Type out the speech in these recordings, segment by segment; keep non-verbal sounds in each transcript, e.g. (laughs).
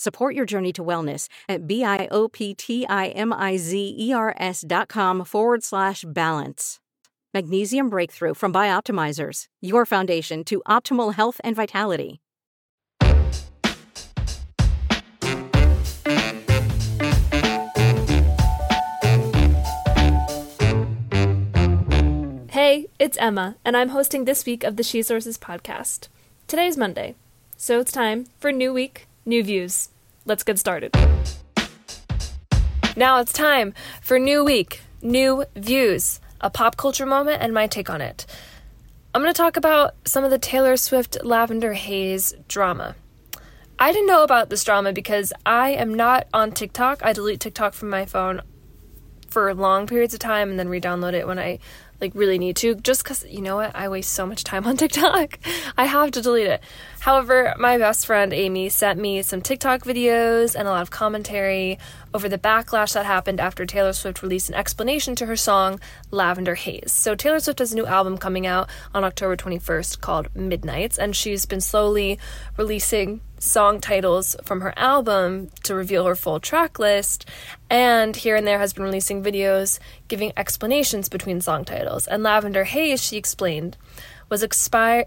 Support your journey to wellness at B-I-O-P-T-I-M-I-Z-E-R-S dot com forward slash balance. Magnesium Breakthrough from Bioptimizers, your foundation to optimal health and vitality. Hey, it's Emma, and I'm hosting this week of the She Sources podcast. Today's Monday, so it's time for new week, new views. Let's get started. Now it's time for new week, new views, a pop culture moment, and my take on it. I'm going to talk about some of the Taylor Swift Lavender Haze drama. I didn't know about this drama because I am not on TikTok. I delete TikTok from my phone for long periods of time and then re-download it when I like really need to just because you know what? I waste so much time on (laughs) tiktok. I have to delete it. However my best friend amy sent me some tiktok videos and a lot of commentary over the backlash that happened after taylor swift released an explanation to her song lavender haze. So taylor swift has a new album coming out on october 21st called midnights and she's been slowly releasing song titles from her album to reveal her full track list, and here and there has been releasing videos giving explanations between song titles. And Lavender Haze, she explained, was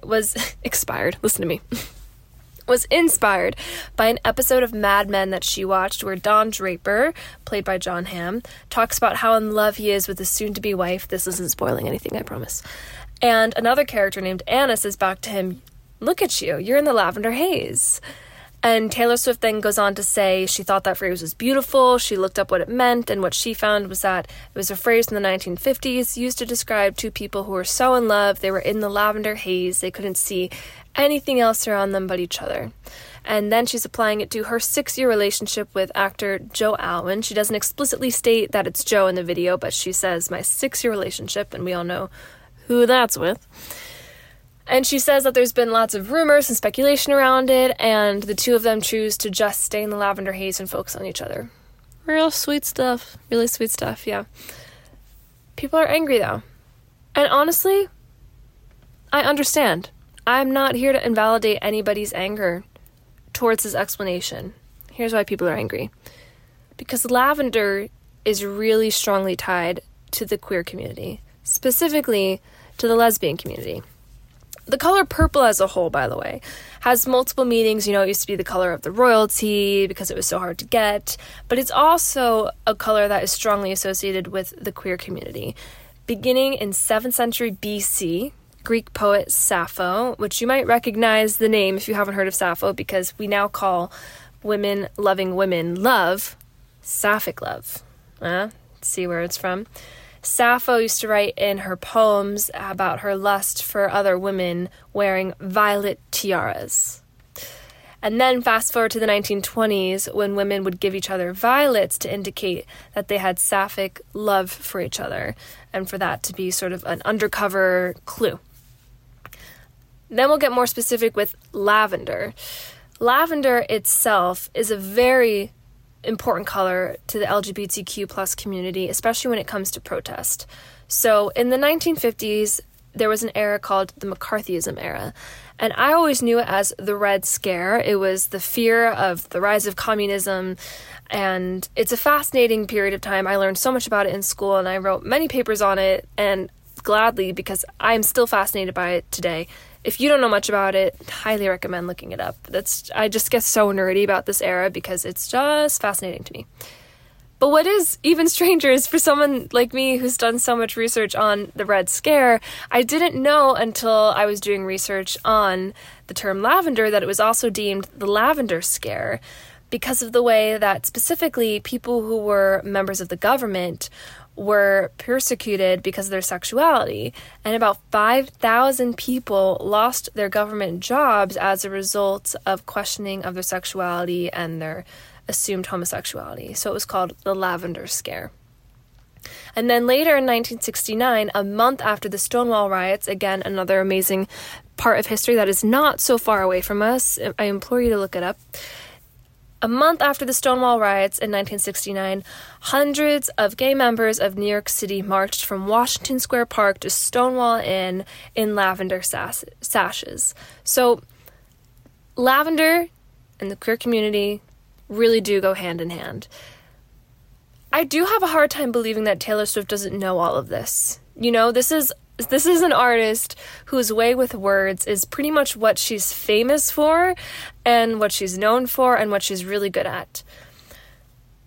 was (laughs) expired. Listen to me. (laughs) was inspired by an episode of Mad Men that she watched where Don Draper, played by Jon Hamm, talks about how in love he is with his soon to be wife. This isn't spoiling anything, I promise. And another character named Anna says back to him, Look at you, you're in the lavender haze. And Taylor Swift then goes on to say she thought that phrase was beautiful. She looked up what it meant, and what she found was that it was a phrase in the 1950s used to describe two people who were so in love they were in the lavender haze, they couldn't see anything else around them but each other. And then she's applying it to her six year relationship with actor Joe Alwyn. She doesn't explicitly state that it's Joe in the video, but she says, My six year relationship, and we all know who that's with. And she says that there's been lots of rumors and speculation around it, and the two of them choose to just stay in the lavender haze and focus on each other. Real sweet stuff. Really sweet stuff, yeah. People are angry though. And honestly, I understand. I'm not here to invalidate anybody's anger towards this explanation. Here's why people are angry because lavender is really strongly tied to the queer community, specifically to the lesbian community. The color purple as a whole, by the way, has multiple meanings. You know, it used to be the color of the royalty because it was so hard to get, but it's also a color that is strongly associated with the queer community. Beginning in 7th century BC, Greek poet Sappho, which you might recognize the name if you haven't heard of Sappho, because we now call women loving women love sapphic love. Uh, see where it's from. Sappho used to write in her poems about her lust for other women wearing violet tiaras. And then fast forward to the 1920s when women would give each other violets to indicate that they had sapphic love for each other and for that to be sort of an undercover clue. Then we'll get more specific with lavender. Lavender itself is a very important color to the LGBTQ plus community, especially when it comes to protest. So in the 1950s, there was an era called the McCarthyism era. And I always knew it as the Red Scare. It was the fear of the rise of communism. And it's a fascinating period of time. I learned so much about it in school and I wrote many papers on it. And gladly, because I'm still fascinated by it today if you don't know much about it, highly recommend looking it up. That's I just get so nerdy about this era because it's just fascinating to me. But what is even (laughs) stranger is for someone like me who's done so much research on the Red Scare, I didn't know until I was doing research on the term lavender that it was also deemed the Lavender Scare because of the way that specifically people who were members of the government were persecuted because of their sexuality, and about 5,000 people lost their government jobs as a result of questioning of their sexuality and their assumed homosexuality. So it was called the Lavender Scare. And then later in 1969, a month after the Stonewall riots, again, another amazing part of history that is not so far away from us. I implore you to look it up. A month after the Stonewall riots in 1969, hundreds of gay members of New York City marched from Washington Square Park to Stonewall Inn in lavender sas- sashes. So, lavender and the queer community really do go hand in hand. I do have a hard time believing that Taylor Swift doesn't know all of this. You know, this is this is an artist whose way with words is pretty much what she's famous for and what she's known for and what she's really good at.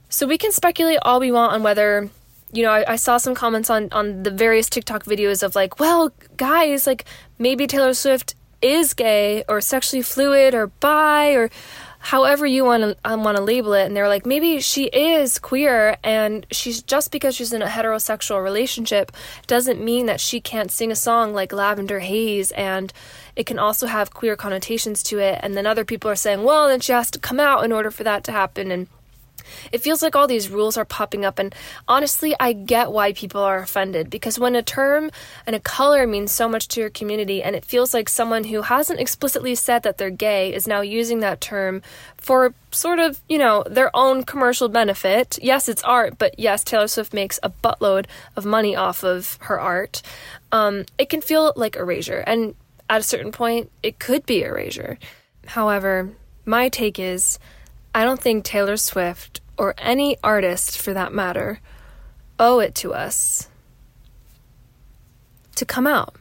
So we can speculate all we want on whether, you know, I, I, saw some comments on on the various TikTok videos of like, well, guys, like maybe Taylor Swift is gay or sexually fluid or bi or however you want to um, want to label it and they're like maybe she is queer and she's just because she's in a heterosexual relationship doesn't mean that she can't sing a song like Lavender Haze and it can also have queer connotations to it. And then other people are saying well then she has to come out in order for that to happen and it feels like all these rules are popping up, and honestly, I get why people are offended because when a term and a color means so much to your community, and it feels like someone who hasn't explicitly said that they're gay is now using that term for sort of, you know, their own commercial benefit. Yes, it's art, but yes, Taylor Swift makes a buttload of money off of her art. Um, it can feel like erasure, and at a certain point, it could be erasure. However, my take is I don't think Taylor Swift, or any artist for that matter, owe it to us to come out.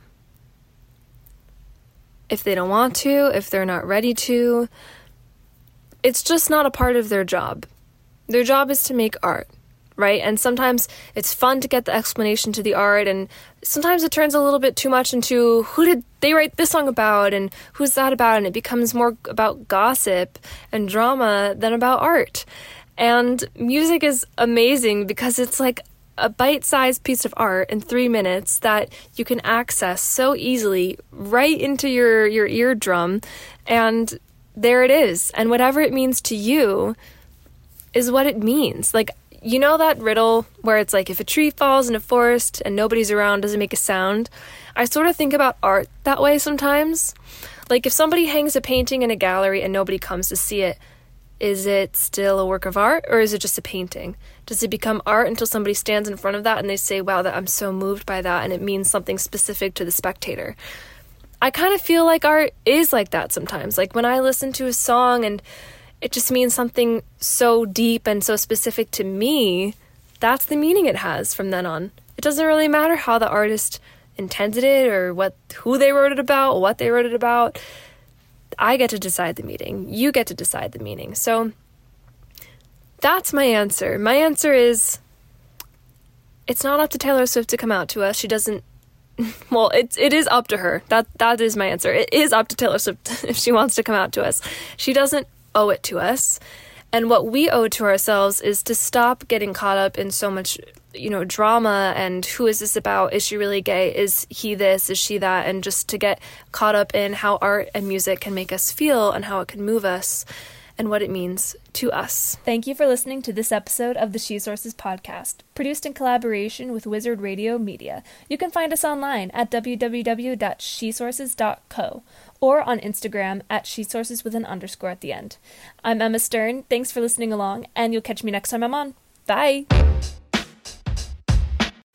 If they don't want to, if they're not ready to, it's just not a part of their job. Their job is to make art right? And sometimes it's fun to get the explanation to the art, and sometimes it turns a little bit too much into who did they write this song about and who's that about, and it becomes more about gossip and drama than about art. And music is amazing because it's like a bite sized piece of art in three minutes that you can access so easily right into your, your eardrum. And there it is. And whatever it means to you is what it means. Like, you know that riddle where it's like if a tree falls in a forest and nobody's around, does it make a sound? I sort of think about art that way sometimes. Like if somebody hangs a painting in a gallery and nobody comes to see it, is it still a work of art or is it just a painting? Does it become art until somebody stands in front of that and they say, wow, that I'm so moved by that and it means something specific to the spectator? I kind of feel like art is like that sometimes. Like when I listen to a song and it just means something so deep and so specific to me. That's the meaning it has from then on. It doesn't really matter how the artist intended it or what who they wrote it about, what they wrote it about. I get to decide the meaning. You get to decide the meaning. So that's my answer. My answer is it's not up to Taylor Swift to come out to us. She doesn't (laughs) well, it's it is up to her. That that is my answer. It is up to Taylor Swift (laughs) if she wants to come out to us. She doesn't owe it to us. And what we owe to ourselves is to stop getting caught up in so much, you know, drama and who is this about? Is she really gay? Is he this? Is she that? And just to get caught up in how art and music can make us feel and how it can move us and what it means to us. Thank you for listening to this episode of the She Sources podcast, produced in collaboration with Wizard Radio Media. You can find us online at www.shesources.co or on Instagram at she sources with an underscore at the end. I'm Emma Stern. Thanks for listening along, and you'll catch me next time I'm on. Bye.